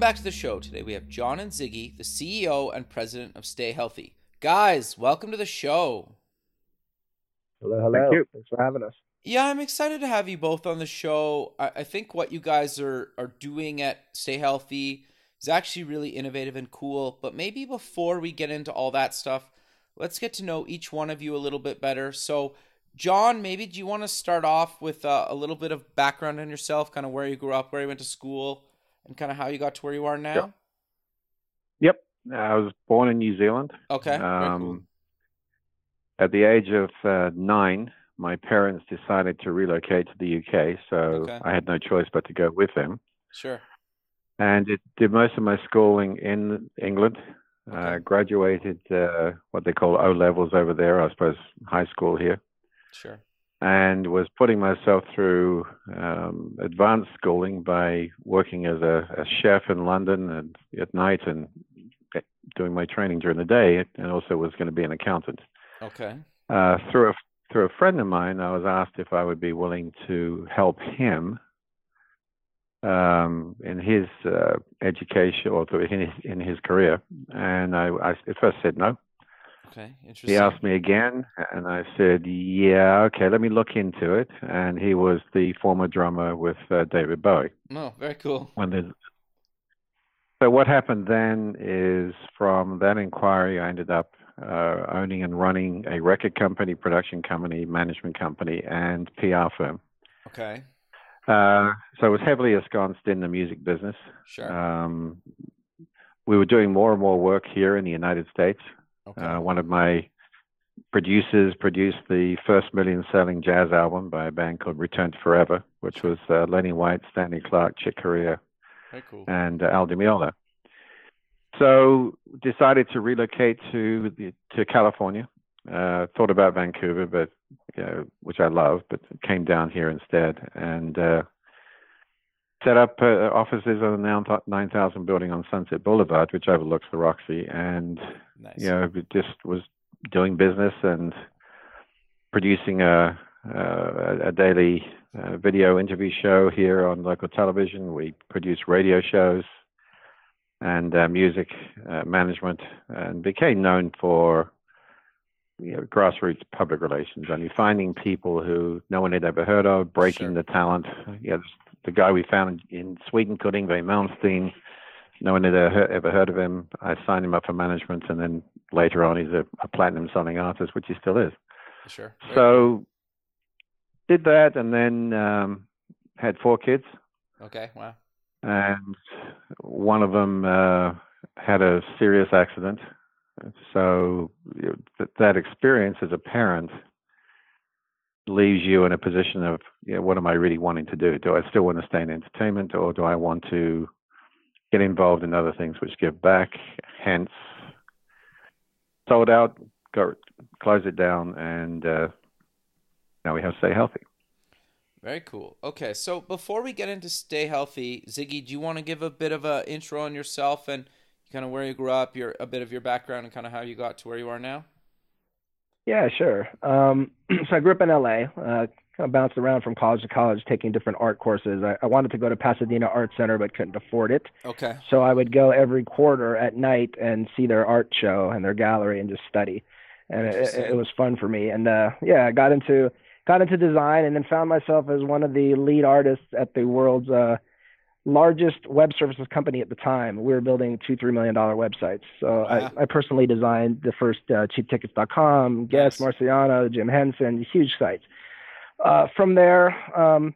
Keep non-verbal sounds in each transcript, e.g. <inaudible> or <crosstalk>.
Welcome back to the show. Today we have John and Ziggy, the CEO and president of Stay Healthy. Guys, welcome to the show. Hello, hello. Thank you. Thanks for having us. Yeah, I'm excited to have you both on the show. I, I think what you guys are, are doing at Stay Healthy is actually really innovative and cool. But maybe before we get into all that stuff, let's get to know each one of you a little bit better. So, John, maybe do you want to start off with uh, a little bit of background on yourself, kind of where you grew up, where you went to school, and kind of how you got to where you are now? Sure. Yep. I was born in New Zealand. Okay. Um, cool. At the age of uh, nine, my parents decided to relocate to the UK, so Okay. I had no choice but to go with them. Sure. And it did most of my schooling in England. Uh, graduated uh, what they call O levels over there, I suppose high school here, Sure. And was putting myself through um, advanced schooling by working as a, a chef in London and at night and doing my training during the day, and also was going to be an accountant. Okay. Uh, through a through a friend of mine, I was asked if I would be willing to help him um, in his uh, education or in his in his career, and I, I at first said no. Okay. He asked me again, and I said, "Yeah, okay, let me look into it." And he was the former drummer with uh, David Bowie. No, very cool. When so what happened then is from that inquiry, I ended up uh, owning and running a record company, production company, management company, and PR firm. Okay. Uh, so I was heavily ensconced in the music business. Sure. Um, we were doing more and more work here in the United States. Okay. Uh, one of my producers produced the first million selling jazz album by a band called Return to Forever, which was uh, Lenny White, Stanley Clarke, Chick Corea, cool. and uh, Al Di Meola. So decided to relocate to the, to California. Uh, thought about Vancouver, but you know, which I love, but came down here instead and uh, set up uh, offices on the 9000 building on Sunset Boulevard, which overlooks the Roxy, and Nice. you know, just was doing business and producing a a, a daily uh, video interview show here on local television. We produce radio shows and uh, music uh, management, and became known for you know, grassroots public relations. I mean, finding people who no one had ever heard of, breaking Sure. the talent. You know, the guy we found in Sweden, called Yngwie Malmsteen. No one had ever ever heard of him. I signed him up for management, and then later on, he's a, a platinum selling artist, which he still is. Sure. So, did that, and then um, had four kids, Okay. Wow. and one of them uh, had a serious accident. So, you that experience as a parent leaves you in a position of, you know, what am I really wanting to do? Do I still want to stay in entertainment, or do I want to get involved in other things which give back? Hence, sold out, got closed it down, and uh, now we have to Stay Healthy. Very cool. Okay, so before we get into stay healthy, Ziggy, do you want to give a bit of an intro on yourself and kind of where you grew up, your a bit of your background, and kind of how you got to where you are now? Yeah, sure. Um, <clears throat> so I grew up in LA. Uh, kind of bounced around from college to college, taking different art courses. I, I wanted to go to Pasadena Art Center, but couldn't afford it. Okay. So I would go every quarter at night and see their art show and their gallery and just study. And it, it, it was fun for me. And uh, yeah, I got into got into design and then found myself as one of the lead artists at the world's uh, largest web services company at the time. We were building two, three million dollar websites. So Wow. I, I personally designed the first uh, cheaptickets.com, Guess, Nice. Marciano, Jim Henson, huge sites. Uh, from there, um,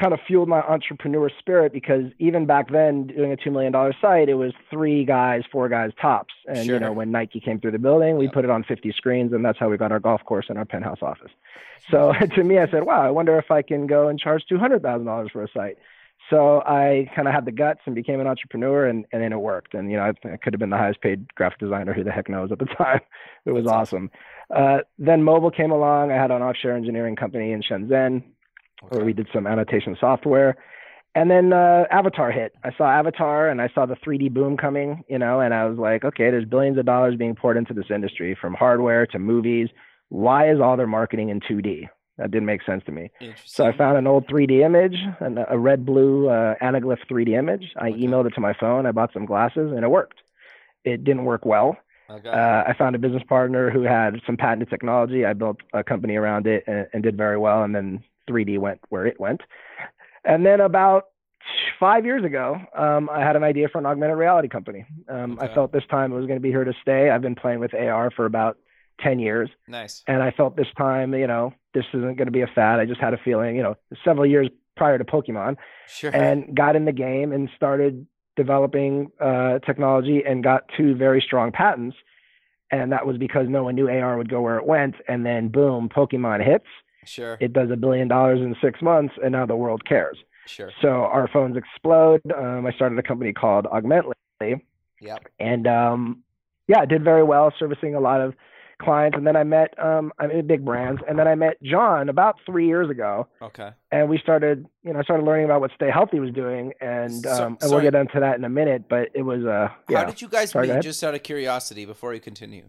kind of fueled my entrepreneur spirit because even back then, doing a two million dollar site, it was three guys, four guys tops. And Sure. you know, when Nike came through the building, we Yep. put it on 50 screens, and that's how we got our golf course and our penthouse office. So <laughs> to me, I said, wow, I wonder if I can go and charge two hundred thousand dollars for a site. So I kind of had the guts and became an entrepreneur, and, and then it worked. And you know, I, I could have been the highest paid graphic designer. Who the heck knows at the <laughs> time? It was That's awesome. Uh, then mobile came along. I had an offshore engineering company in Shenzhen where we did some annotation software. And then uh, Avatar hit. I saw Avatar and I saw the 3D boom coming, you know, and I was like, okay, there's billions of dollars being poured into this industry from hardware to movies. Why is all their marketing in 2D? That didn't make sense to me. So I found an old 3D image, an, a red blue uh, anaglyph 3D image. I Okay. emailed it to my phone. I bought some glasses and it worked. It didn't work well. Okay. Uh, I found a business partner who had some patented technology. I built a company around it and, and did very well. And then 3D went where it went. And then about five years ago, um, I had an idea for an augmented reality company. Um, I felt this time it was going to be here to stay. I've been playing with AR for about 10 years. nice. And I felt this time, you know, this isn't going to be a fad. I just had a feeling, you know, several years prior to Pokemon Sure. and got in the game and started developing uh, technology and got two very strong patents. And that was because no one knew AR would go where it went. And then boom, Pokemon hits. sure. It does a billion dollars in six months, and now the world cares. sure. So our phones explode. Um, I started a company called Augmently, Yep. and um, yeah, I did very well, servicing a lot of clients. And then I met, um, I mean, big brands. And then I met John about three years ago, Okay. and we started, you know, I started learning about what Stay Healthy was doing, and So- um, and we'll get into that in a minute. But it was, uh, yeah. How did you guys Sorry, meet? Just out of curiosity, before you continue.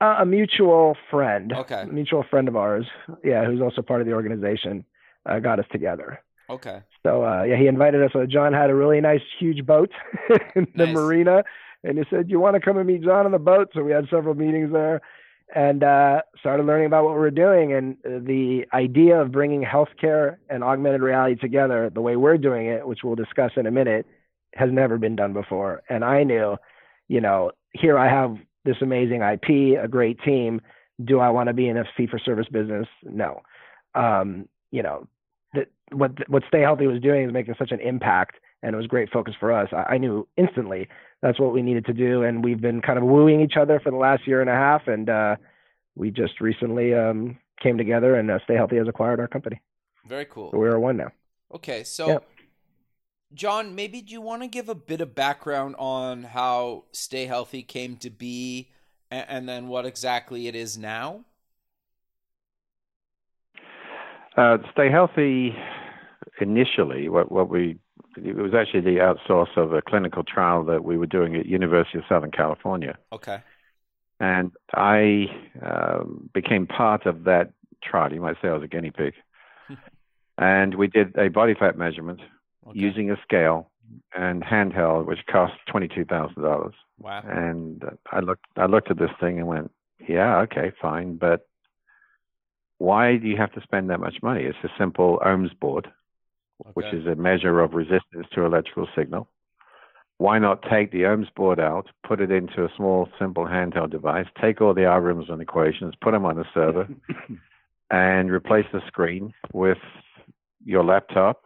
uh, a mutual friend, Okay. a mutual friend of ours, yeah, who's also part of the organization, uh, got us together. Okay. So uh, yeah, he invited us. So John had a really nice, huge boat <laughs> in the Nice. marina, and he said, "You want to come and meet John on the boat?" So we had several meetings there, and uh, started learning about what we were doing. And the idea of bringing healthcare and augmented reality together, the way we're doing it, which we'll discuss in a minute, has never been done before. And I knew, you know, here I have this amazing IP, a great team. Do I want to be in a fee for service business? No. Um, you know, that what what Stay Healthy was doing is making such an impact, and it was great focus for us. I, I knew instantly that's what we needed to do, and we've been kind of wooing each other for the last year and a half, and uh, we just recently um, came together, and uh, Stay Healthy has acquired our company, Very cool. so we're one now. Okay, so Yep. John, maybe do you want to give a bit of background on how Stay Healthy came to be and, and then what exactly it is now? Uh, stay healthy. Initially, what what we it was actually the outsource of a clinical trial that we were doing at University of Southern California, Okay. and I um, became part of that trial. You might say I was a guinea pig, <laughs> and we did a body fat measurement okay. using a scale and handheld, which cost twenty two thousand dollars. Wow. And I looked I looked at this thing and went, yeah, okay, fine, but why do you have to spend that much money? It's a simple ohms board, which is a measure of resistance to electrical signal. Why not take the ohms board out, put it into a small, simple handheld device, take all the algorithms and equations, put them on a server, <laughs> and replace the screen with your laptop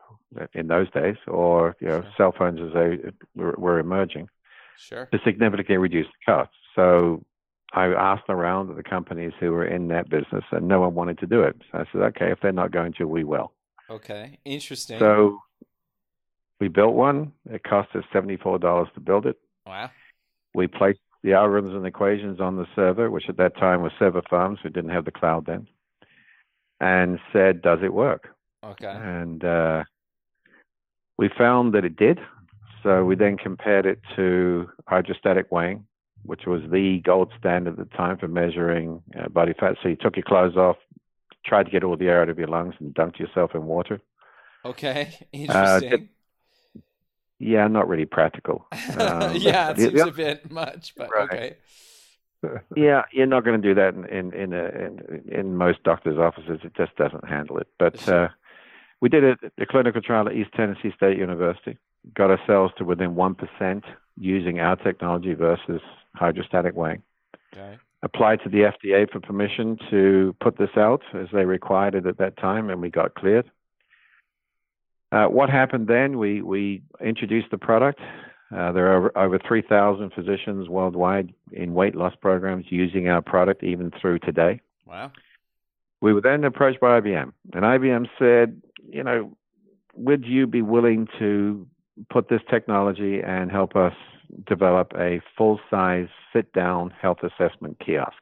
in those days, or you know, Sure. cell phones as they were, were emerging Sure. to significantly reduce the cost. So I asked around at the companies who were in that business, and no one wanted to do it. So I said, okay, if they're not going to, we will. Okay. Interesting. So we built one. It cost us $74 to build it. wow. We placed the algorithms and equations on the server, which at that time was server farms. We didn't have the cloud then, and said, does it work? Okay. And uh, we found that it did. So we then compared it to hydrostatic weighing, which was the gold standard at the time for measuring uh, body fat. So you took your clothes off, tried to get all the air out of your lungs, and dunked yourself in water. Okay. <laughs> Uh, Interesting. Yeah, not really practical. <laughs> Um, yeah, it the- seems the- a bit much, but Right. okay. <laughs> yeah, you're not going to do that in in in, a, in in most doctors' offices. It just doesn't handle it. But uh, we did a, a clinical trial at East Tennessee State University. Got ourselves to within one percent using our technology versus hydrostatic weighing. Okay. Applied to the FDA for permission to put this out as they required it at that time, and we got cleared. Uh, what happened then? We we introduced the product. Uh, there are over, over 3,000 physicians worldwide in weight loss programs using our product even through today. Wow. We were then approached by IBM, and IBM said, you know, would you be willing to put this technology and help us develop a full size sit down health assessment kiosk?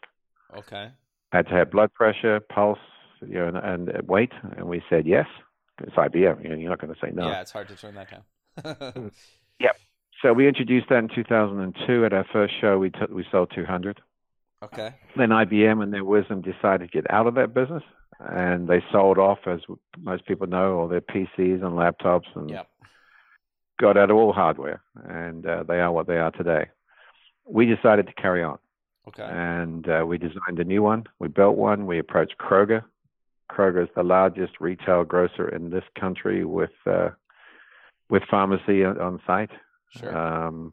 Okay. Had to have blood pressure, pulse, you know, and, and weight, and we said yes. It's IBM, you know, you're not going to say no. Yeah, it's hard to turn that down. <laughs> yep. So we introduced that in 2002. At our first show, we took we sold 200. Okay. Then IBM, and their wisdom, decided to get out of that business, and they sold off, as most people know, all their PCs and laptops, and Yep. Got out of all hardware, and uh, they are what they are today. We decided to carry on, Okay. and uh, we designed a new one. We built one. We approached Kroger. Kroger is the largest retail grocer in this country with uh, with pharmacy on, site. Sure. Um,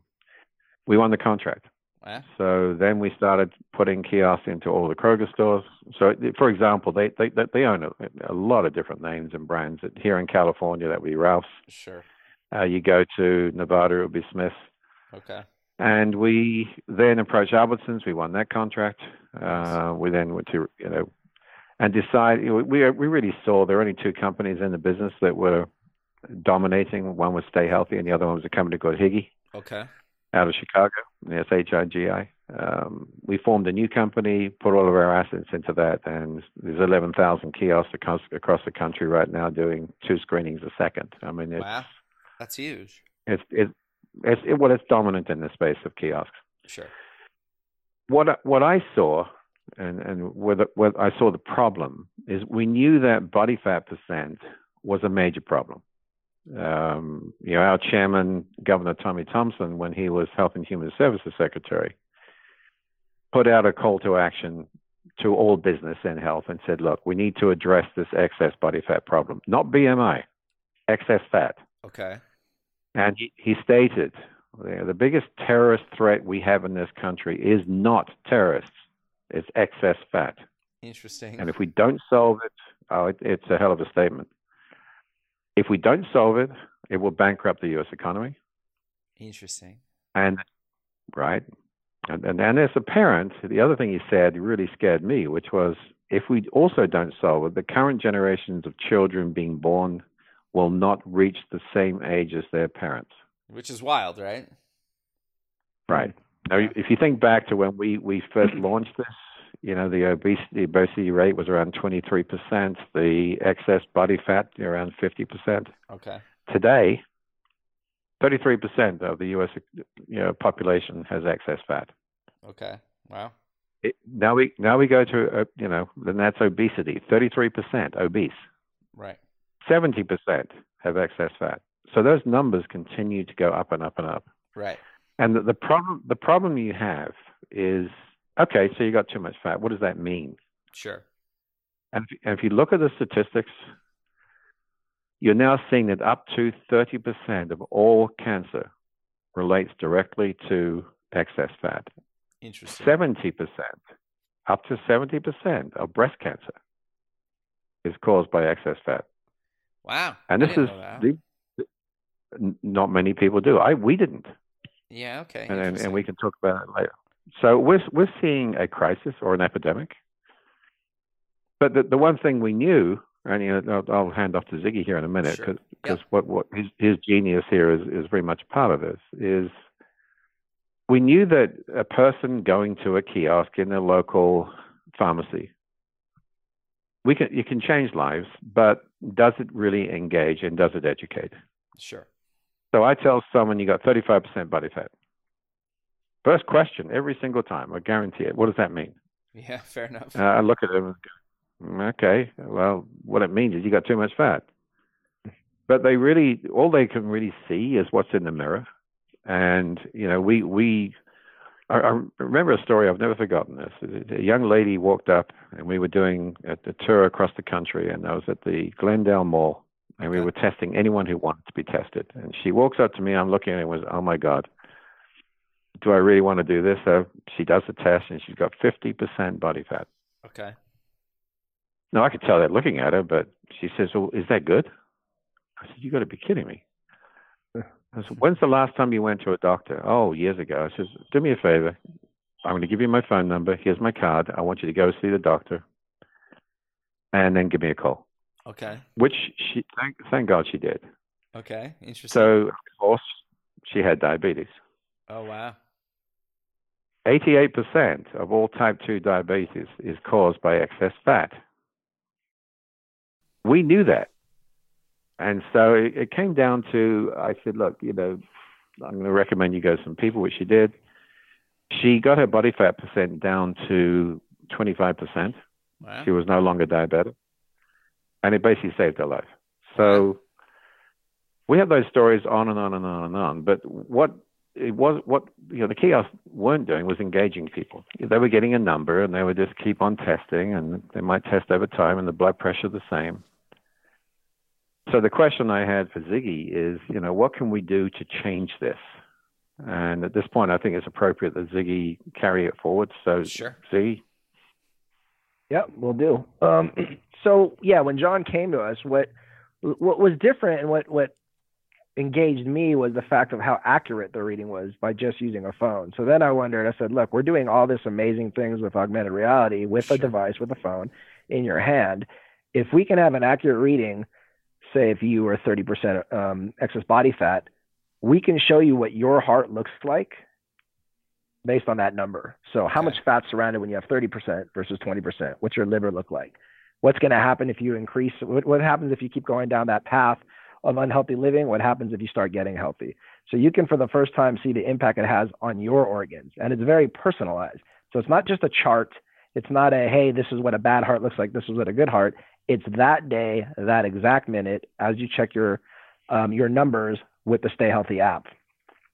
we won the contract. Wow. So then we started putting kiosks into all the Kroger stores. So, for example, they they they own a, a lot of different names and brands. Here in California, that would be Ralph's. Sure. Uh, you go to Nevada, it would be Smith. Okay. And we then approached Albertsons. We won that contract. Uh, we then went to you know, and decided we we really saw there were only two companies in the business that were dominating. One was Stay Healthy, and the other one was a company called Higi Okay. out of Chicago. It's H-I-G-I. Um, we formed a new company, put all of our assets into that, and there's 11,000 kiosks across, across the country right now doing two screenings a second. I mean, it's Wow. That's huge. it's it's it's it, well, it's dominant in the space of kiosks. Sure. What I- what I saw, and and where, the, where I saw the problem is we knew that body fat percent was a major problem. Um, you know, our chairman, Governor Tommy Thompson, when he was Health and Human Services Secretary, put out a call to action to all business and health and said, look, we need to address this excess body fat problem, not BMI, excess fat. Okay. And he, he stated, the biggest terrorist threat we have in this country is not terrorists, it's excess fat. Interesting. And if we don't solve it, oh, it, it's a hell of a statement. If we don't solve it, it will bankrupt the U.S. economy. Interesting. And right, and, and and as a parent, the other thing he said really scared me, which was if we also don't solve it, the current generations of children being born will not reach the same age as their parents. Which is wild, right? Right. Now, if you think back to when we, we first <laughs> launched this, you know, the obesity, obesity rate was around 23%, the excess body fat around 50%. Okay. Today, 33% of the U.S. You know, population has excess fat. Okay. Wow. It, now we now we go to uh, you know then that's obesity. 33% obese. Right. 70% have excess fat. So those numbers continue to go up and up and up. Right. And the, the problem the problem you have is okay, so you got too much fat. What does that mean? Sure. And if, and if you look at the statistics, you're now seeing that up to 30% of all cancer relates directly to excess fat. Interesting. 70%, up to 70% of breast cancer is caused by excess fat. Wow. And this is the, not many people do. I we didn't. Yeah. Okay. and, and, and we can talk about it later. So we're we're seeing a crisis or an epidemic. But the the one thing we knew, and you know, I'll, I'll hand off to Ziggy here in a minute Sure. because what what his his genius here is is very much part of this is we knew that a person going to a kiosk in a local pharmacy we can you can change lives, but does it really engage and does it educate? Sure. So I tell someone you got 35% body fat. First question every single time, I guarantee it. What does that mean? Yeah. <laughs> Fair enough. Uh, I look at them and go, "Mm, okay, well, what it means is you got too much fat. But they really, all they can really see is what's in the mirror. And, you know, we, we, I, I remember a story, I've never forgotten this. A young lady walked up and we were doing a, a tour across the country and I was at the Glendale Mall and we were testing anyone who wanted to be tested. And she walks up to me, I'm looking at her and was, oh my God, do I really want to do this? So she does the test and she's got 50% body fat. okay. No, I could tell that looking at her, but she says, well, is that good? I said, You got to be kidding me. I said, When's the last time you went to a doctor? Oh, years ago. I said, Do me a favor. I'm going to give you my phone number. Here's my card. I want you to go see the doctor and then give me a call. Okay. Which she, thank, thank God she did. Okay. Interesting. So, of course, she had diabetes. oh wow. 88% of all type 2 diabetes is caused by excess fat. We knew that. And so it, it came down to I said, look, you know, I'm going to recommend you go to some people, which she did. She got her body fat percent down to 25%. Wow. She was no longer diabetic. And it basically saved her life. So we have those stories on and on and on and on. But what it was what you know the kiosks weren't doing was engaging people. They were getting a number and they would just keep on testing and they might test over time and the blood pressure the same. So the question I had for Ziggy is, you know, what can we do to change this? And at this point, I think it's appropriate that Ziggy carry it forward. So Sure. Ziggy, Yep, we'll do. Um, <clears throat> so yeah, when John came to us, what what was different and what what engaged me was the fact of how accurate the reading was by just using a phone. So then I wondered. I said, look, we're doing all this amazing things with augmented reality with Sure. a device with a phone in your hand. If we can have an accurate reading, say if you are 30% um, excess body fat, we can show you what your heart looks like based on that number. So how much fat's surrounded when you have 30% versus 20%? What's your liver look like? What's going to happen if you increase? What, what happens if you keep going down that path of unhealthy living? What happens if you start getting healthy? So you can, for the first time, see the impact it has on your organs, and it's very personalized. So it's not just a chart. It's not a hey, this is what a bad heart looks like. This is what a good heart. It's that day, that exact minute, as you check your um, your numbers with the Stay Healthy app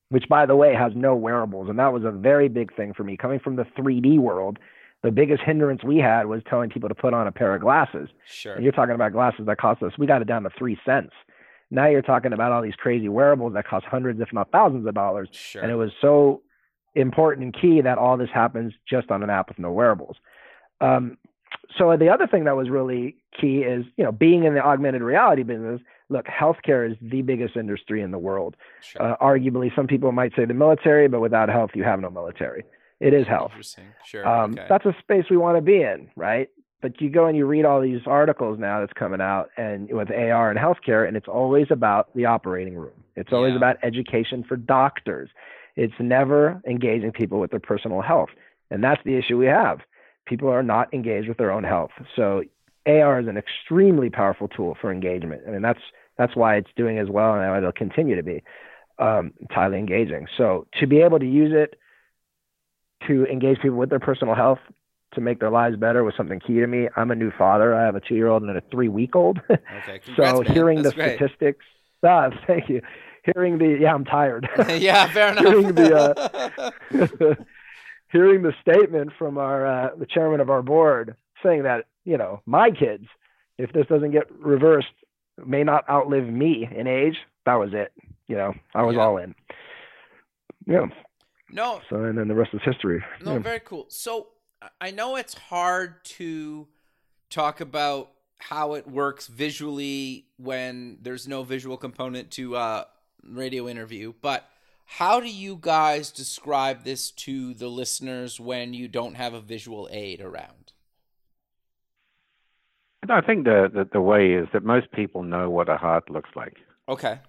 which by the way has no wearables. And that was a very big thing for me. Coming from the 3d world the biggest hindrance we had was telling people to put on a pair of glasses. Sure. and you're talking about glasses that cost us we got it down to three cents. Now you're talking about all these crazy wearables that cost hundreds if not thousands of dollars. Sure. and it was so important and key that all this happens just on an app with no wearables. Um, so the other thing that was really key is you know being in the augmented reality business look healthcare is the biggest industry in the world sure. uh, arguably some people might say the military but without health you have no military it is health Interesting. Sure. um, okay. that's a space we want to be in right but you go and you read all these articles now that's coming out and with ar and healthcare and it's always about the operating room it's always Yeah. about education for doctors it's never engaging people with their personal health and that's the issue we have people are not engaged with their own health so ar is an extremely powerful tool for engagement I mean that's that's why it's doing as well and it'll continue to be um, it's highly engaging so to be able to use it to engage people with their personal health to make their lives better was something key to me. I'm a new father. I have a two year old and a three week old. okay. <laughs> Congrats, so man. hearing That's the great. statistics, ah, thank you. Hearing the, yeah, I'm tired. <laughs> yeah. Fair enough. Hearing the, <laughs> hearing the statement from our, uh, the chairman of our board saying that, you know, my kids, if this doesn't get reversed, may not outlive me in age. That was it. You know, I was Yeah. all in. Yeah. no. So, and then the rest is history. No, Yeah. very cool. So I- know it's hard to talk about how it works visually when there's no visual component to uh, radio interview, but how do you guys describe this to the listeners when you don't have a visual aid around? I think the, the the way is that most people know what a heart looks like. Okay.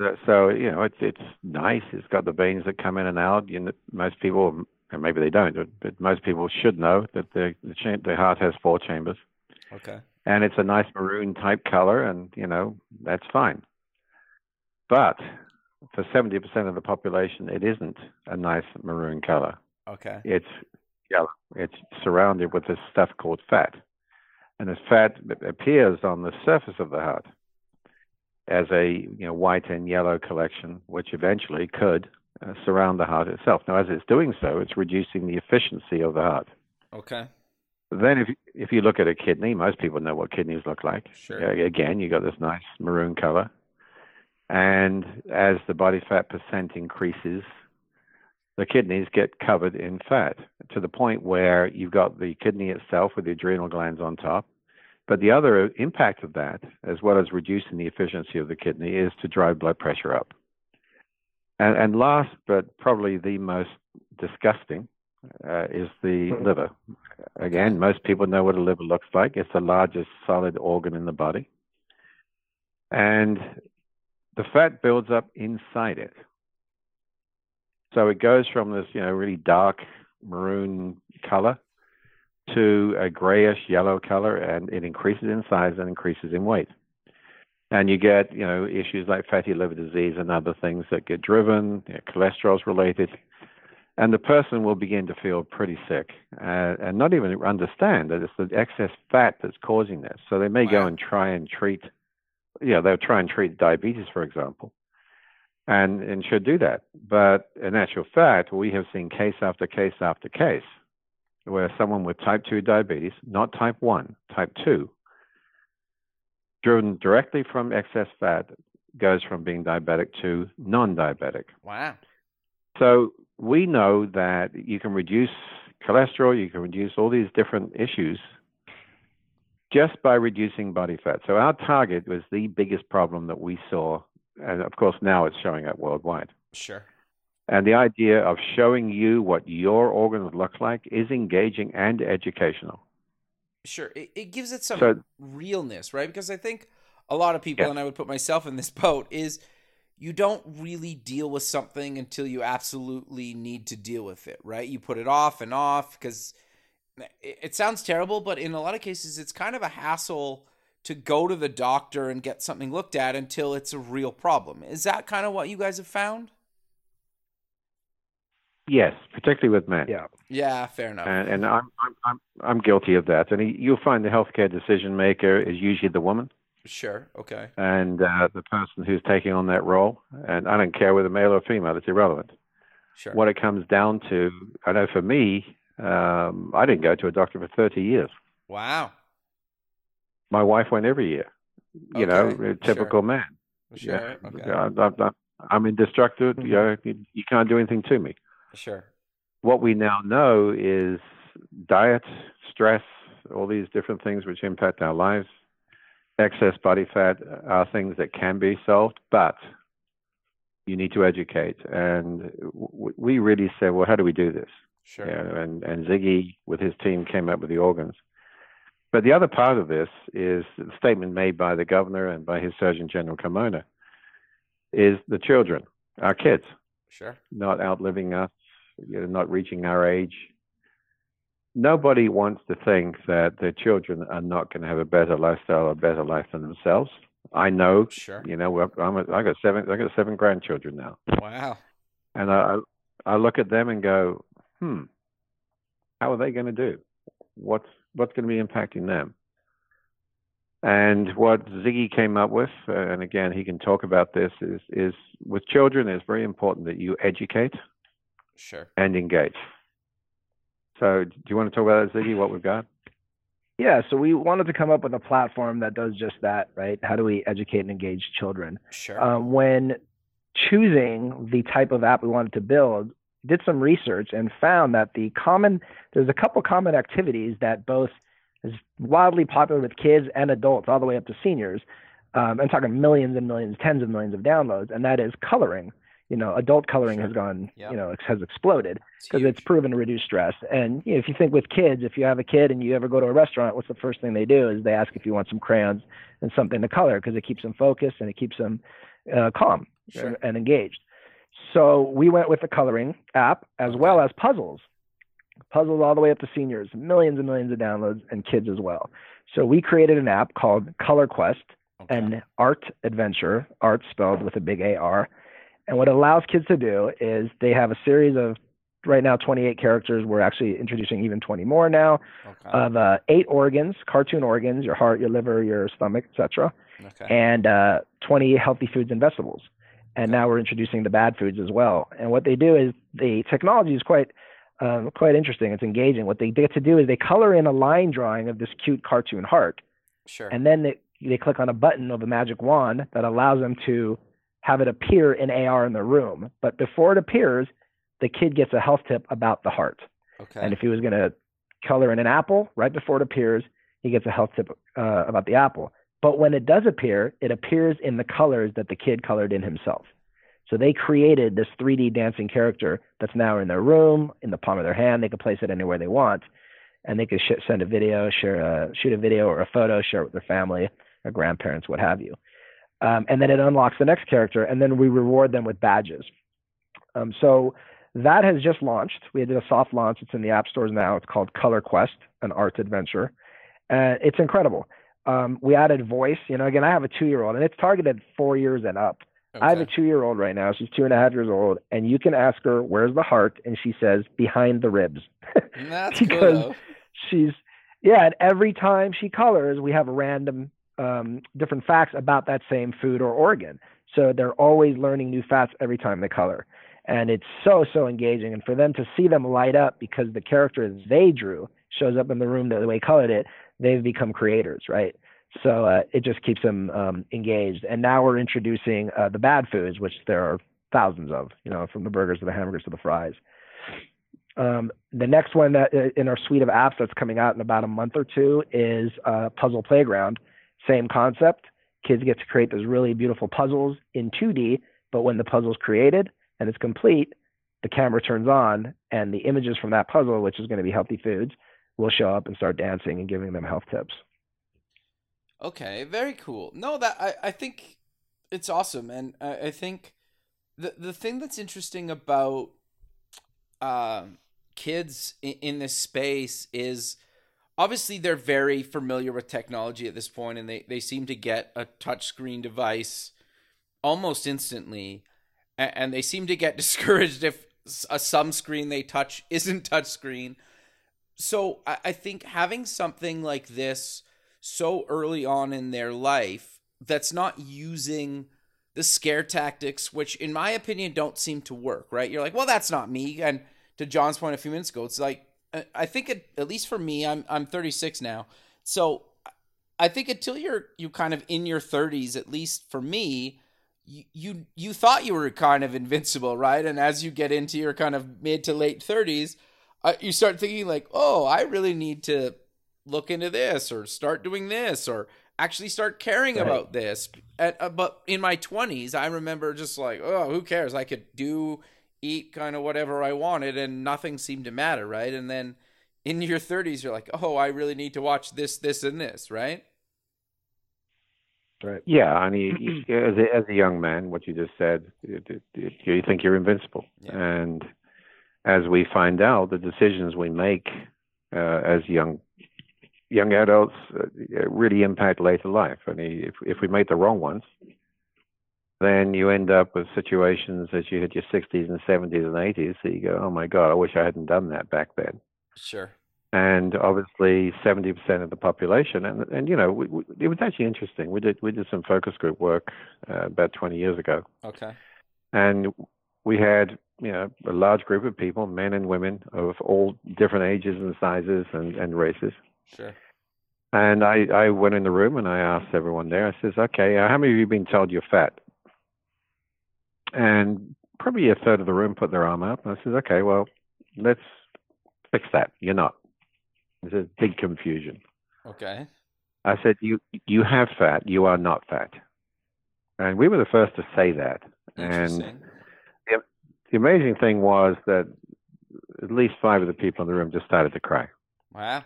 So- So you know, it's it's nice. It's got the veins that come in and out. You know, most people, and maybe they don't, but, but most people should know that the the, cha- the heart has four chambers, Okay. and it's a nice maroon type color, and you know that's fine. But for seventy percent of the population, it isn't a nice maroon color. Okay. It's yellow. It's surrounded with this stuff called fat. And this fat appears on the surface of the heart as a you know white and yellow collection, which eventually could uh, surround the heart itself. Now, as it's doing so, it's reducing the efficiency of the heart. Okay. Then, if if you look at a kidney, most people know what kidneys look like. Sure. Again, you got this nice maroon color, and as the body fat percent increases, the kidneys get covered in fat to the point where you've got the kidney itself with the adrenal glands on top, But the other impact of that, as well as reducing the efficiency of the kidney, is to drive blood pressure up. And, and last, but probably the most disgusting, uh, is the liver. Again, most people know what a liver looks like. It's the largest solid organ in the body. And the fat builds up inside it. So it goes from this, you know, really dark maroon color to a grayish yellow color, and it increases in size and increases in weight. And you get, you know, issues like fatty liver disease and other things that get driven, you know, cholesterol's related, and the person will begin to feel pretty sick uh, and not even understand that it's the excess fat that's causing this. So they may wow. go and try and treat, you know, they'll try and treat diabetes, for example, and and should do that. But in actual fact, we have seen case after case after case where someone with type 2 diabetes, not type 1, type 2, driven directly from excess fat, goes from being diabetic to non diabetic. Wow. So we know that you can reduce cholesterol, you can reduce all these different issues just by reducing body fat. So our target was the biggest problem that we saw, and of course now it's showing up worldwide. Sure. And the idea of showing you what your organs look like is engaging and educational. Sure. It, it gives it some so, realness, right? Because I think a lot of people, yeah. and I would put myself in this boat, is you don't really deal with something until you absolutely need to deal with it, right? You put it off and off because it, it sounds terrible, but in a lot of cases, it's kind of a hassle to go to the doctor and get something looked at until it's a real problem. Is that kind of what you guys have found? Yes, particularly with men. Yeah. Yeah, fair enough. And, and I'm, I'm I'm I'm guilty of that. And you'll find the healthcare decision maker is usually the woman. Sure. Okay. And uh, the person who's taking on that role, and I don't care whether male or female, it's irrelevant. Sure. What it comes down to, I know for me, um, I didn't go to a doctor for 30 years. Wow. My wife went every year. You okay. know, a typical sure. man. Sure. Yeah. Okay. I, am indestructible. You know, you, you can't do anything to me. Sure. What we now know is diet, stress, all these different things which impact our lives. Excess body fat are things that can be solved, but you need to educate. And we really said, well, how do we do this? Sure. and, and Ziggy, with his team, came up with the organs. But the other part of this is the statement made by the governor and by his Surgeon General Carmona is the children, our kids, sure, not outliving us, you know, not reaching our age. Nobody wants to think that their children are not going to have a better lifestyle or a better life than themselves. I know, sure. You know, I'm a, I got seven. I got seven grandchildren now. Wow. And I, I look at them and go, hmm, how are they going to do? What's what's going to be impacting them? And what Ziggy came up with, uh, and again, he can talk about this, is is with children, it's very important that you educate Sure. And engage. So, do you want to talk about that, Ziggy? What we've got? Yeah, so we wanted to come up with a platform that does just that, right? How do we educate and engage children? Sure. Um, when choosing the type of app we wanted to build, did some research and found that the common there's a couple common activities that both is wildly popular with kids and adults, all the way up to seniors. Um, I'm talking millions and millions, tens of millions of downloads, and that is coloring you know, adult coloring sure. has gone, yep. you know, has exploded because it's, it's, proven to reduce stress. And you know, if you think with kids, if you have a kid and you ever go to a restaurant, what's the first thing they do is they ask if you want some crayons and something to color because it keeps them focused and it keeps them uh, calm sure. and engaged. So we went with the coloring app as well as puzzles. Puzzles all the way up to seniors, millions and millions of downloads, and kids as well. So we created an app called Color Quest, okay. an art adventure, art spelled with a big AR and what it allows kids to do is they have a series of right now 28 characters. We're actually introducing even 20 more now okay. of uh, eight organs, cartoon organs, your heart, your liver, your stomach, etc. Okay. And uh, 20 healthy foods and vegetables. And now we're introducing the bad foods as well. And what they do is the technology is quite um, quite interesting. It's engaging. What they get to do is they color in a line drawing of this cute cartoon heart. Sure. And then they, they click on a button of a magic wand that allows them to have it appear in AR in the room. But before it appears, the kid gets a health tip about the heart. Okay. And if he was going to color in an apple right before it appears, he gets a health tip uh, about the apple. But when it does appear, it appears in the colors that the kid colored in himself. So they created this 3D dancing character that's now in their room, in the palm of their hand. They can place it anywhere they want, and they can sh- send a video, share a, shoot a video or a photo, share it with their family, or grandparents, what have you. Um, and then it unlocks the next character, and then we reward them with badges. Um, so that has just launched. We did a soft launch. It's in the app stores now. It's called Color Quest, an art adventure. Uh, it's incredible. Um, we added voice. You know, again, I have a two-year-old, and it's targeted four years and up. Okay. I have a two-year-old right now. She's two and a half years old, and you can ask her, "Where's the heart?" and she says, "Behind the ribs." <laughs> That's <laughs> because cool, she's yeah. And every time she colors, we have random um, different facts about that same food or organ. So they're always learning new facts every time they color. And it's so, so engaging. And for them to see them light up because the character they drew shows up in the room the way they colored it, they've become creators, right? So uh, it just keeps them um, engaged. And now we're introducing uh, the bad foods, which there are thousands of, you know, from the burgers to the hamburgers to the fries. Um, the next one that uh, in our suite of apps that's coming out in about a month or two is uh, Puzzle Playground. Same concept. Kids get to create those really beautiful puzzles in 2D, but when the puzzle's created and it's complete, the camera turns on and the images from that puzzle, which is going to be healthy foods, will show up and start dancing and giving them health tips. Okay, very cool. No, that I, I think it's awesome, and I, I think the the thing that's interesting about uh, kids in, in this space is obviously they're very familiar with technology at this point and they, they seem to get a touchscreen device almost instantly and, and they seem to get <laughs> discouraged if a some screen they touch isn't touchscreen so I, I think having something like this so early on in their life that's not using the scare tactics which in my opinion don't seem to work right? You're like well that's not me. And to john's point a few minutes ago it's like uh, I think it, at least for me, I'm I'm 36 now, so I think until you're you kind of in your 30s, at least for me, you you, you thought you were kind of invincible, right? And as you get into your kind of mid to late 30s, uh, you start thinking like, oh, I really need to look into this or start doing this or actually start caring right. about this. And, uh, but in my 20s, I remember just like, oh, who cares? I could do eat kind of whatever I wanted and nothing seemed to matter, right? And then in your 30s you're like, "Oh, I really need to watch this this and this," right? Right. Yeah, I mean, <clears throat> as a, as a young man, what you just said, it, it, it, you think you're invincible, yeah. and as we find out, the decisions we make uh, as young young adults uh, really impact later life. I mean, if if we make the wrong ones, then you end up with situations as you hit your 60s and 70s and 80s that you go, oh my God, I wish I hadn't done that back then. Sure. And obviously, 70% of the population, and and you know, we, we, it was actually interesting. We did we did some focus group work uh, about 20 years ago. Okay. And we had you know a large group of people, men and women of all different ages and sizes and, and races. Sure. And I, I went in the room and I asked everyone there, I says, okay, uh, how many of you been told you're fat? and probably a third of the room put their arm up. And I says, okay, well, let's fix that. You're not. There's a big confusion. Okay. I said, you you have fat. You are not fat. And we were the first to say that. And the, amazing thing was that at least five of the people in the room just started to cry. Wow.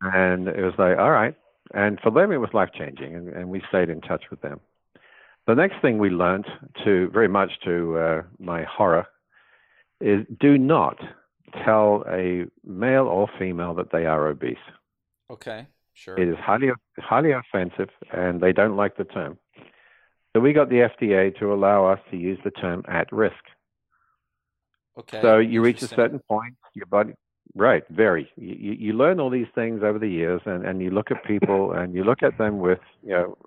And it was like, all right. And for them, it was life changing. And, and we stayed in touch with them. The next thing we learned, to very much to uh, my horror, is do not tell a male or female that they are obese. Okay, sure. It is highly highly offensive, and they don't like the term. So we got the FDA to allow us to use the term at risk. Okay. So you reach a certain point, your body Right, very. You, you learn all these things over the years, and, and you look at people <laughs> and you look at them with you know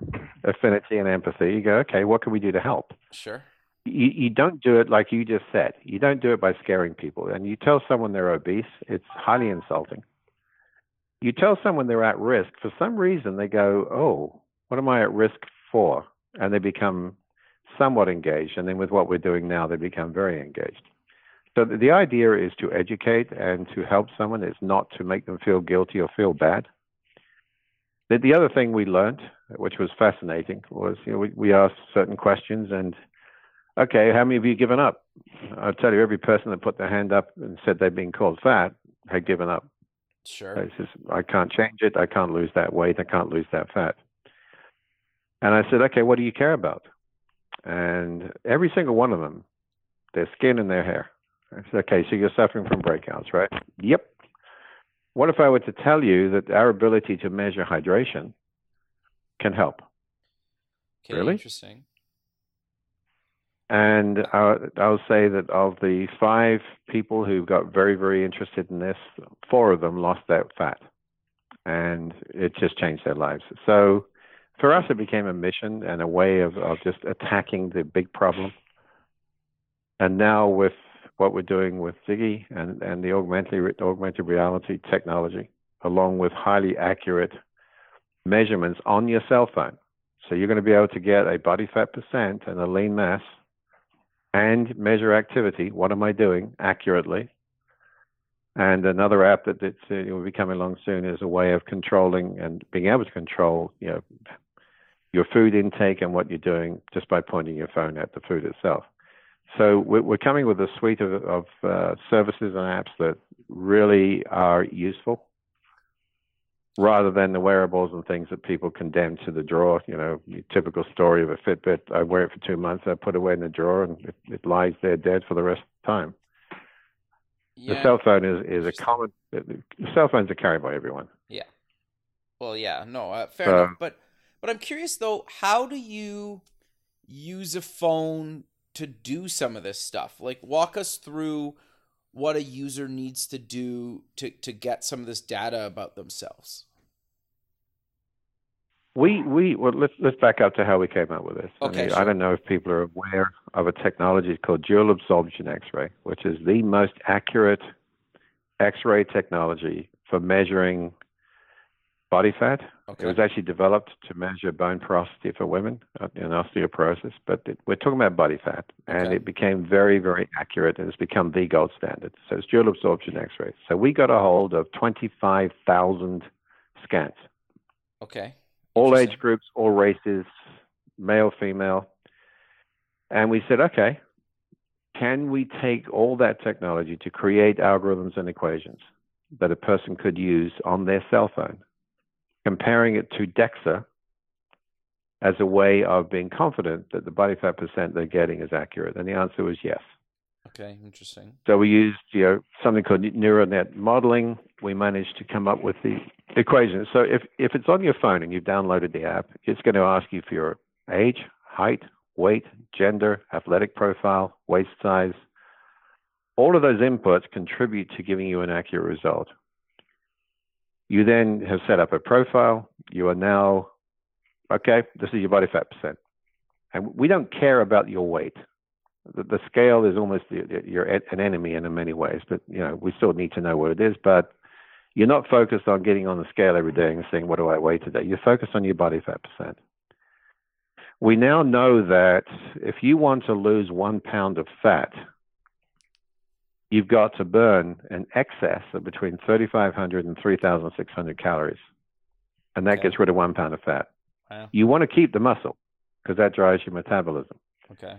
affinity and empathy. You go, okay, what can we do to help? Sure. You, you don't do it like you just said. You don't do it by scaring people. And you tell someone they're obese, it's highly insulting. You tell someone they're at risk, for some reason they go, oh, what am I at risk for? And they become somewhat engaged. And then with what we're doing now, they become very engaged. So the idea is to educate and to help someone. It's not to make them feel guilty or feel bad. the, the other thing we learned, which was fascinating, was you know we, we asked certain questions and okay, how many of you given up? I'll tell you, every person that put their hand up and said they'd been called fat had given up. Sure. It's just, I can't change it. I can't lose that weight. I can't lose that fat. And I said, okay, what do you care about? And every single one of them, their skin and their hair. Okay, so you're suffering from breakouts, right? Yep. What if I were to tell you that our ability to measure hydration can help? Okay, Really? interesting. And I'll, I'll say that of the five people who got very, very interested in this, four of them lost that fat. And it just changed their lives. So for us, it became a mission and a way of, of just attacking the big problem. And now with what we're doing with Ziggy and, and the augmented, augmented reality technology, along with highly accurate measurements on your cell phone. So you're going to be able to get a body fat percent and a lean mass and measure activity. What am I doing accurately? And another app that that's, uh, will be coming along soon is a way of controlling and being able to control, you know, your food intake and what you're doing just by pointing your phone at the food itself. So we're, coming with a suite of, of uh, services and apps that really are useful rather than the wearables and things that people condemn to the drawer. You know, your typical story of a Fitbit. I wear it for two months, I put it away in the drawer, and it, it lies there dead for the rest of the time. Yeah. The cell phone is, is a common. Cell phones are carried by everyone. Yeah. Well, yeah, no, uh, fair So- enough. But but I'm curious though, how do you use a phone to do some of this stuff? Like, walk us through what a user needs to do to to get some of this data about themselves. We we well let's let's back up to how we came up with this. Okay, I, mean, sure. I don't know if people are aware of a technology called dual absorption X-ray, which is the most accurate X-ray technology for measuring body fat. Okay. It was actually developed to measure bone porosity for women uh, in osteoporosis, but it, we're talking about body fat, and Okay. it became very, very accurate, and it's become the gold standard. So it's dual absorption X-ray. So we got a hold of 25,000 scans okay. all age groups, all races, male, female. And we said, okay, can we take all that technology to create algorithms and equations that a person could use on their cell phone, comparing it to DEXA as a way of being confident that the body fat percent they're getting is accurate? And the answer was yes. Okay. Interesting. So we used you know something called neural net modeling. We managed to come up with the equation. So if if it's on your phone and you've downloaded the app, it's going to ask you for your age, height, weight, gender, athletic profile, waist size. All of those inputs contribute to giving you an accurate result. You then have set up a profile. You are now okay. This is your body fat percent, and we don't care about your weight the, the scale is almost the, an enemy in many ways, but you know we still need to know what it is. But you're not focused on getting on the scale every day and saying, "What do I weigh today?" You're focused on your body fat percent. We now know that if you want to lose one pound of fat, you've got to burn an excess of between 3,500 and 3,600 calories, and that Okay. gets rid of one pound of fat. Wow. You want to keep the muscle because that drives your metabolism. Okay.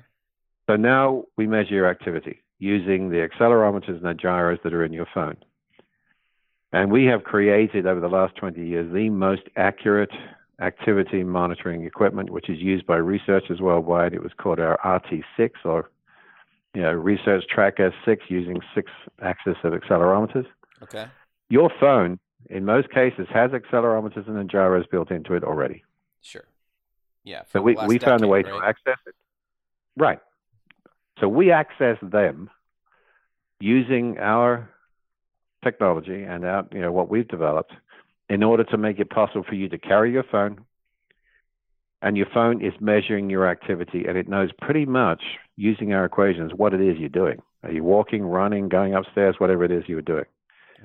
So now we measure your activity using the accelerometers and the gyros that are in your phone. And we have created over the last 20 years the most accurate activity monitoring equipment, which is used by researchers worldwide. It was called our RT6 or you know, Research Track S6 using six axis of accelerometers. Okay. Your phone, in most cases, has accelerometers and gyros built into it already. Sure. Yeah. So we, we found a way right? to access it. Right. So we access them using our technology and our, you know, what we've developed in order to make it possible for you to carry your phone and your phone is measuring your activity and it knows pretty much using our equations what it is you're doing. Are you walking, running, going upstairs, whatever it is you were doing?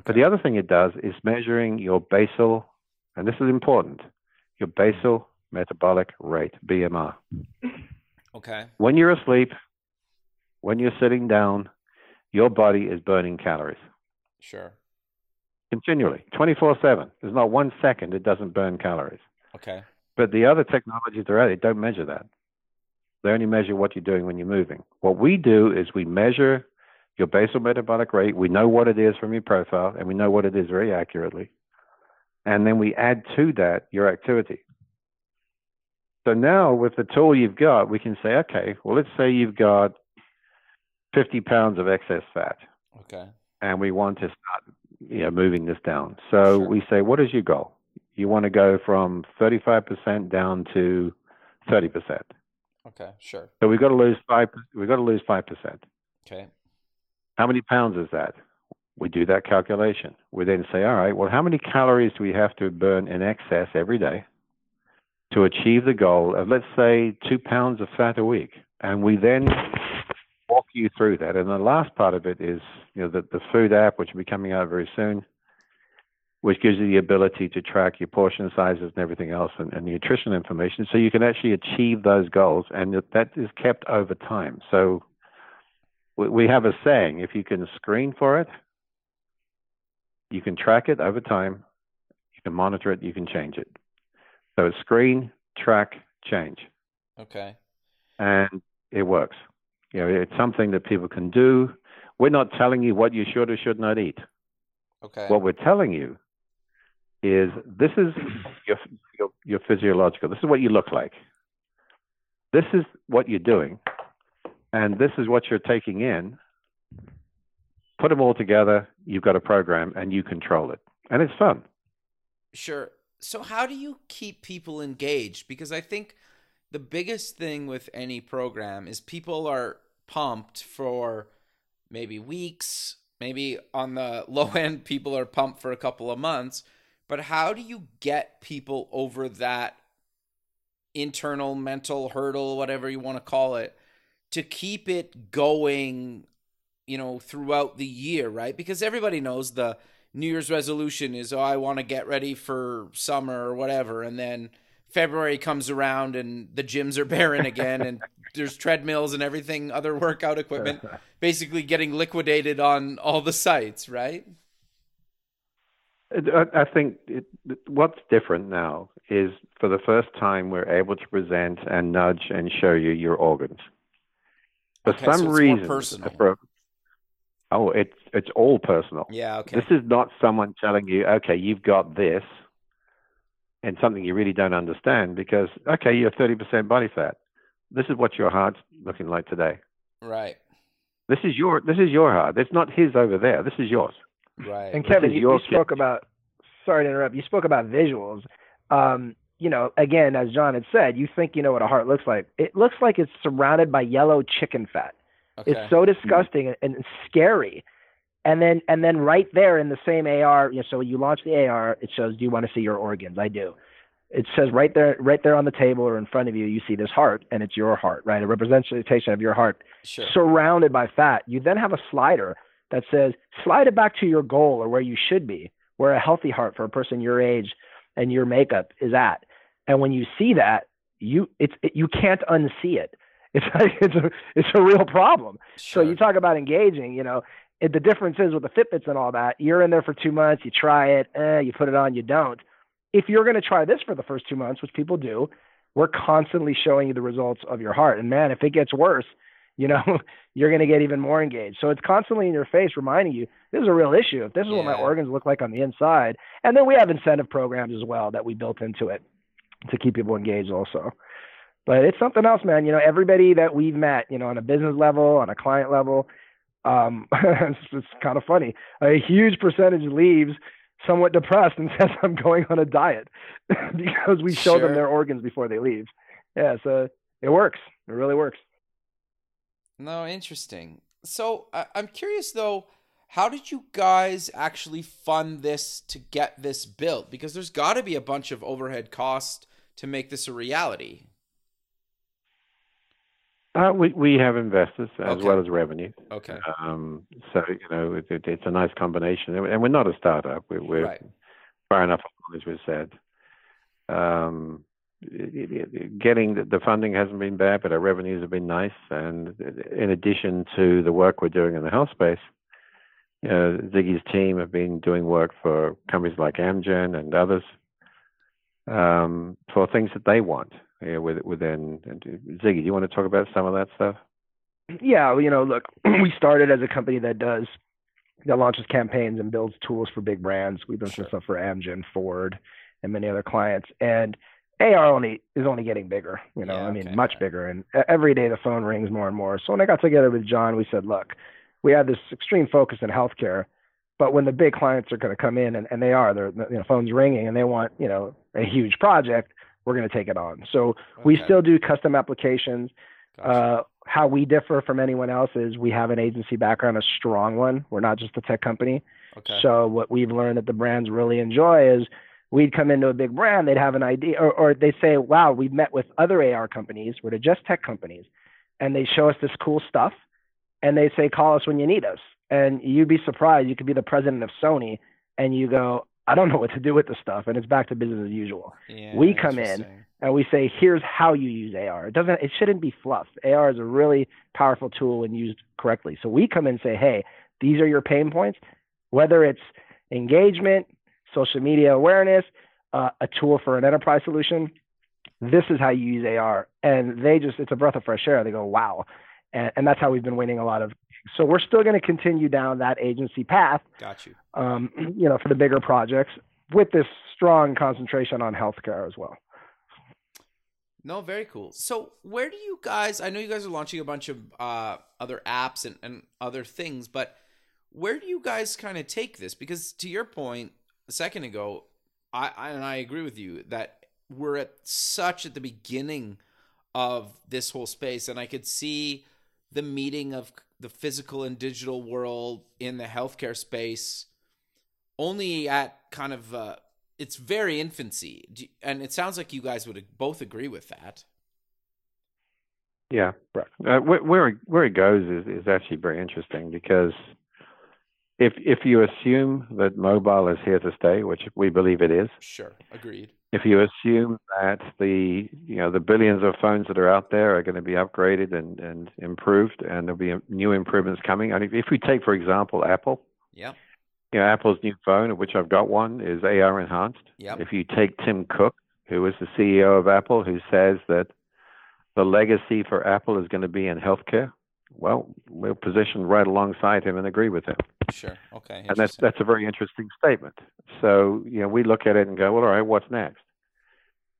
But the other thing it does is measuring your basal, and this is important, your basal metabolic rate, BMR. Okay. When you're asleep, when you're sitting down, your body is burning calories. Sure. continually, 24 7. There's not one second it doesn't burn calories. Okay. But the other technologies that are out there don't measure that. They only measure what you're doing when you're moving. What we do is we measure your basal metabolic rate. We know what it is from your profile, and we know what it is very accurately. And then we add to that your activity. So now, with the tool you've got, we can say, okay, well, let's say you've got 50 pounds of excess fat. Okay. And we want to start, you know, moving this down. So Sure. we say, what is your goal? You want to go from 35% down to 30%. Okay. Sure. So we've got to lose five. We've got to lose five percent. Okay. How many pounds is that? We do that calculation. We then say, all right, well, how many calories do we have to burn in excess every day to achieve the goal of, let's say, two pounds of fat a week? And we then walk you through that. And the last part of it is, you know, the, the food app, which will be coming out very soon, which gives you the ability to track your portion sizes and everything else and, and nutrition information so you can actually achieve those goals. And that- that is kept over time. So we we have a saying if you can screen for it, you can track it over time, you can monitor it, you can change it. So it's screen, track, change. Okay. And it works. You know, it's something that people can do. We're not telling you what you should or should not eat. Okay. What we're telling you is this is your, your, your physiological, this is what you look like. This is what you're doing. And this is what you're taking in. Put them all together, you've got a program and you control it. And it's fun. Sure. So how do you keep people engaged? Because I think the biggest thing with any program is people are pumped for maybe weeks, maybe on the <laughs> low end people are pumped for a couple of months, but how do you get people over that internal mental hurdle, whatever you want to call it, to keep it going, you know, throughout the year, right? Because everybody knows the New Year's resolution is, oh, I want to get ready for summer or whatever. And then February comes around and the gyms are barren again and <laughs> there's treadmills and everything, other workout equipment basically getting liquidated on all the sites, right? I think it, what's different now is for the first time we're able to present and nudge and show you your organs. For Okay, so some more reason, personal. for- oh, it's it's all personal. Yeah, okay. This is not someone telling you, okay, you've got this, and something you really don't understand because, okay, you're 30% body fat. This is what your heart's looking like today. Right. This is your this is your heart. It's not his over there. This is yours. Right. And Kevin, you, you spoke about. Sorry to interrupt. You spoke about visuals. Um, you know, again, as John had said, you think you know what a heart looks like. It looks like it's surrounded by yellow chicken fat. okay. It's so disgusting and, and scary. And then and then right there in the same AR, you know, so you launch the AR, it shows, do you want to see your organs? I do. It says right there, right there on the table or in front of you, you see this heart, and it's your heart, right? A representation of your heart sure. surrounded by fat. You then have a slider that says slide it back to your goal or where you should be, where a healthy heart for a person your age and your makeup is at. And when you see that, you it's it, you can't unsee it. <laughs> It's like, it's a it's a real problem. sure. So you talk about engaging, you know, it, the difference is with the Fitbits and all that, you're in there for two months, you try it, eh, you put it on, you don't. If you're going to try this for the first two months, which people do, we're constantly showing you the results of your heart. And man, if it gets worse, <laughs> you know, you're going to get even more engaged. So it's constantly in your face reminding you this is a real issue. If this is what my organs look like on the inside. And then we have incentive programs as well that we built into it to keep people engaged also. But it's something else, man. You know, everybody that we've met, you know, on a business level, on a client level, um, <laughs> it's, it's kind of funny. A huge percentage leaves somewhat depressed and <laughs> says, "I'm going on a diet," because we show Sure. them their organs before they leave. Yeah, so it works. It really works. No, interesting. So I I'm curious though, how did you guys actually fund this to get this built? Because there's got to be a bunch of overhead cost to make this a reality. Uh, we we have investors as Okay. well as revenue. Okay. Um, so you know it, it, it's a nice combination, and we're not a startup. We're, we're Right. far enough along, as we said. Um, getting the, funding hasn't been bad, but our revenues have been nice. And in addition to the work we're doing in the health space, uh, Ziggy's team have been doing work for companies like Amgen and others um, for things that they want you know, within. Ziggy, do you want to talk about some of that stuff? Yeah, you know, look, <clears throat> we started as a company that does that launches campaigns and builds tools for big brands. We've done sure. some stuff for Amgen, Ford, and many other clients. And AR only is only getting bigger. You know, yeah, I mean, okay, much bigger. And every day the phone rings more and more. So when I got together with John, we said, look, we have this extreme focus in healthcare, but when the big clients are going to come in and, and they are, their you know, phones ringing and they want you know a huge project, we're going to take it on. So okay. we still do custom applications. Gotcha. Uh, how we differ from anyone else is we have an agency background, a strong one. We're not just a tech company. Okay. So what we've learned that the brands really enjoy is we'd come into a big brand, they'd have an idea, or, or they say, wow, we've met with other AR companies, we're just tech companies, and they show us this cool stuff, and they say, call us when you need us. And you'd be surprised. You could be the president of Sony, and you go, I don't know what to do with the stuff, and it's back to business as usual. Yeah, we come in and we say, here's how you use AR. It doesn't, it shouldn't be fluff. AR is a really powerful tool when used correctly. So we come in and say, hey, these are your pain points, whether it's engagement, social media awareness, uh, a tool for an enterprise solution. This is how you use AR, and they just, it's a breath of fresh air. They go, wow, and, and that's how we've been winning a lot of so we're still going to continue down that agency path. Got you. Um, <clears throat> you know, for the bigger projects with this strong concentration on healthcare as well. No, very cool. So, where do you guys? I know you guys are launching a bunch of uh, other apps and, and other things, but where do you guys kind of take this? Because to your point a second ago, I, I and I agree with you that we're at such at the beginning of this whole space, and I could see the meeting of the physical and digital world in the healthcare space only at kind of uh, it's very infancy. And it sounds like you guys would both agree with that. Yeah uh, where where it goes is, is actually very interesting because if if you assume that mobile is here to stay which we believe it is sure agreed if you assume that the you know the billions of phones that are out there are going to be upgraded and, and improved, and there'll be new improvements coming. I mean, if we take for example Apple, yeah, you know Apple's new phone, of which I've got one, is AR enhanced. Yeah. If you take Tim Cook, who is the CEO of Apple, who says that the legacy for Apple is going to be in healthcare, well, we're positioned right alongside him and agree with him. Sure. Okay. And that's that's a very interesting statement. So you know we look at it and go, well, all right, what's next?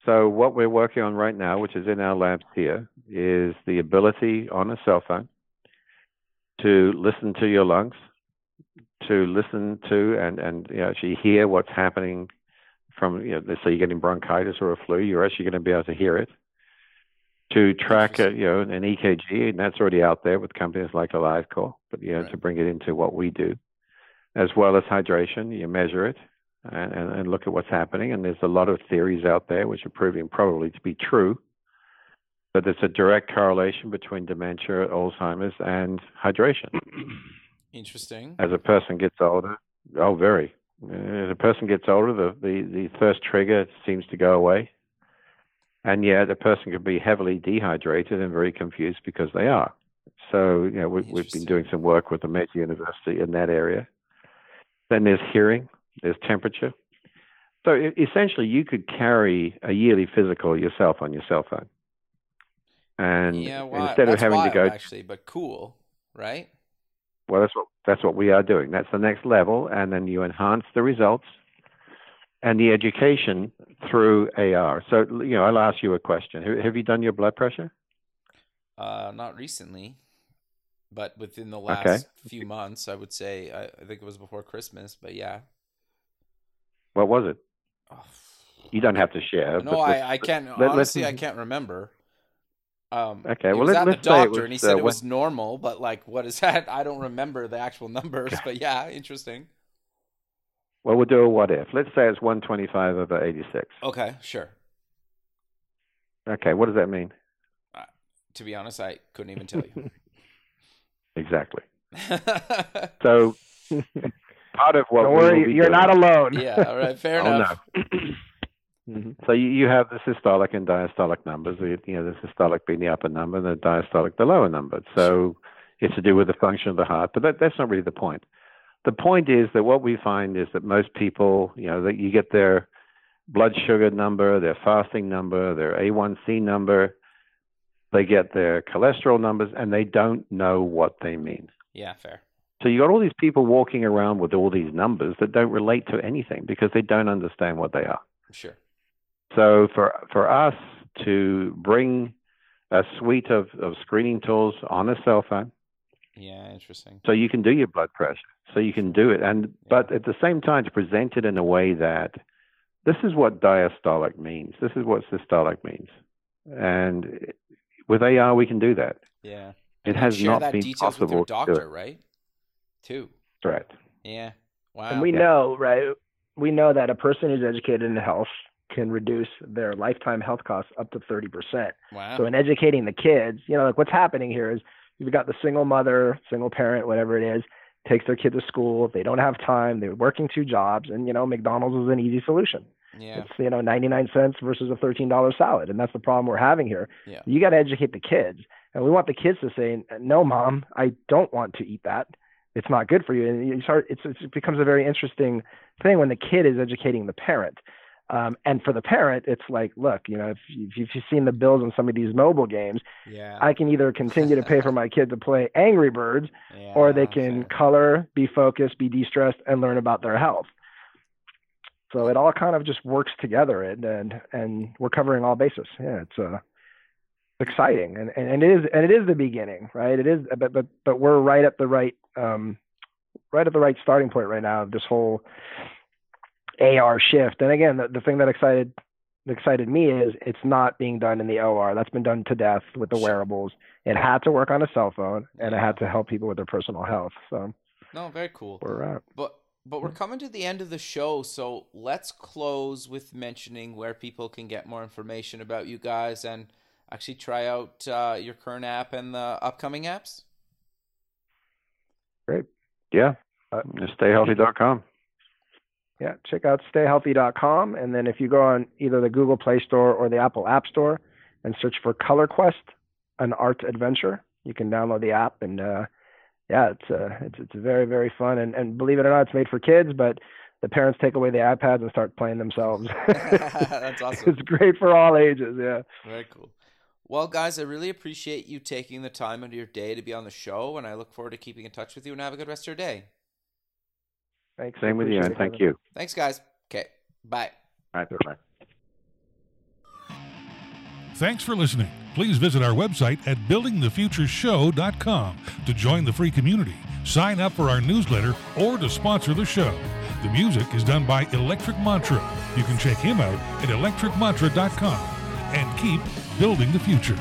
So what we're working on right now, which is in our labs here, is the ability on a cell phone to listen to your lungs, to listen to and and you know, actually hear what's happening from you know, let's say you're getting bronchitis or a flu, you're actually going to be able to hear it. To track a, you know an EKG, and that's already out there with companies like AliveCor, but you know right. to bring it into what we do, as well as hydration, you measure it, and, and, look at what's happening. And there's a lot of theories out there which are proving probably to be true. But there's a direct correlation between dementia, Alzheimer's, and hydration. <clears throat> Interesting. As a person gets older, oh, very. As a person gets older, the, the, the first trigger seems to go away. And yet, a person can be heavily dehydrated and very confused because they are. So, you know, we, we've been doing some work with the Met University in that area. Then there's hearing there's temperature. So essentially, you could carry a yearly physical yourself on your cell phone. And yeah, well, instead of having wild, to go, actually, but cool, right? Well, that's what that's what we are doing. That's the next level, and then you enhance the results and the education through AR. So, you know, I'll ask you a question. Have you done your blood pressure? Uh, not recently, but within the last okay. few months, I would say. I, I think it was before Christmas, but yeah. What was it? Oh, <sighs> you don't have to share. No, I, I can't. Let, honestly, I can't remember. Um, okay, well, was let, at the doctor, was, and he said uh, it was normal, but like, what is <laughs> that? I don't remember the actual <laughs> numbers, but yeah, interesting. Well, we'll do a what if. Let's say it's 125 over 86. Okay, sure. Okay, what does that mean? Uh, to be honest, I couldn't even tell you. <laughs> exactly. <laughs> so part of what Don't worry, you're doing. not alone. yeah, all right, fair <laughs> oh, enough. No. mm-hmm. So you, you have the systolic and diastolic numbers. You know, the systolic being the upper number, and the diastolic the lower number. So it's to do with the function of the heart, but that, that's not really the point. The point is that what we find is that most people, you know, that you get their blood sugar number, their fasting number, their A1C number, they get their cholesterol numbers, and they don't know what they mean. Yeah, fair. So you got all these people walking around with all these numbers that don't relate to anything because they don't understand what they are. Sure. So for for us to bring a suite of, of screening tools on a cell phone, Yeah, interesting. so you can do your blood pressure, so you can do it, and but at the same time to present it in a way that this is what diastolic means, this is what systolic means, and with AR we can do that. Yeah. It And has share not that been details with your possible to do doctor, it. right? Too. Correct. Yeah. Wow. And we Yeah. know, right? We know that a person who's educated in health can reduce their lifetime health costs up to 30%. wow. So in educating the kids, you know, like what's happening here is you've got the single mother, single parent, whatever it is, takes their kid to school. They don't have time. They're working two jobs, and you know, McDonald's is an easy solution. yeah. It's you know, 99 cents versus a $13 salad, and that's the problem we're having here. Yeah. You got to educate the kids, and we want the kids to say, "No, mom, I don't want to eat that. It's not good for you." And you start, it's, it's, it becomes a very interesting thing when the kid is educating the parent. Um, and for the parent, it's like, look, you know, if, if you've seen the bills on some of these mobile games, Yeah. I can either continue to pay for my kid to play Angry Birds, yeah. or they can fair. color, be focused, be de-stressed, and learn about their health. So it all kind of just works together, and and, and we're covering all bases. Yeah, it's uh, exciting, and, and and it is and it is the beginning, right? It is, but but but we're right at the right um, right at the right starting point right now of this whole AR shift. And again, the, the thing that excited excited me is it's not being done in the OR. That's been done to death with the wearables. It had to work on a cell phone, and it had to help people with their personal health. So No, very cool. we're at. But but we're coming to the end of the show, so let's close with mentioning where people can get more information about you guys and actually try out uh, your current app and the upcoming apps. Great. Yeah. Uh, StayHealthy.com. Yeah, check out stayhealthy.com. And then if you go on either the Google Play Store or the Apple App Store and search for Color Quest, an art adventure, you can download the app. And uh, yeah, it's, uh, it's, it's very, very fun. And, and believe it or not, it's made for kids, but the parents take away the iPads and start playing themselves. <laughs> <laughs> That's awesome. It's great for all ages. Yeah. Very cool. Well, guys, I really appreciate you taking the time out of your day to be on the show, and I look forward to keeping in touch with you and have a good rest of your day. Thanks. Same with you, and thank you. Thanks, guys. Okay, bye. All right, bye. Thanks for listening. Please visit our website at buildingthefutureshow.com to join the free community, sign up for our newsletter, or to sponsor the show. The music is done by Electric Mantra. You can check him out at electricmantra.com and keep building the future.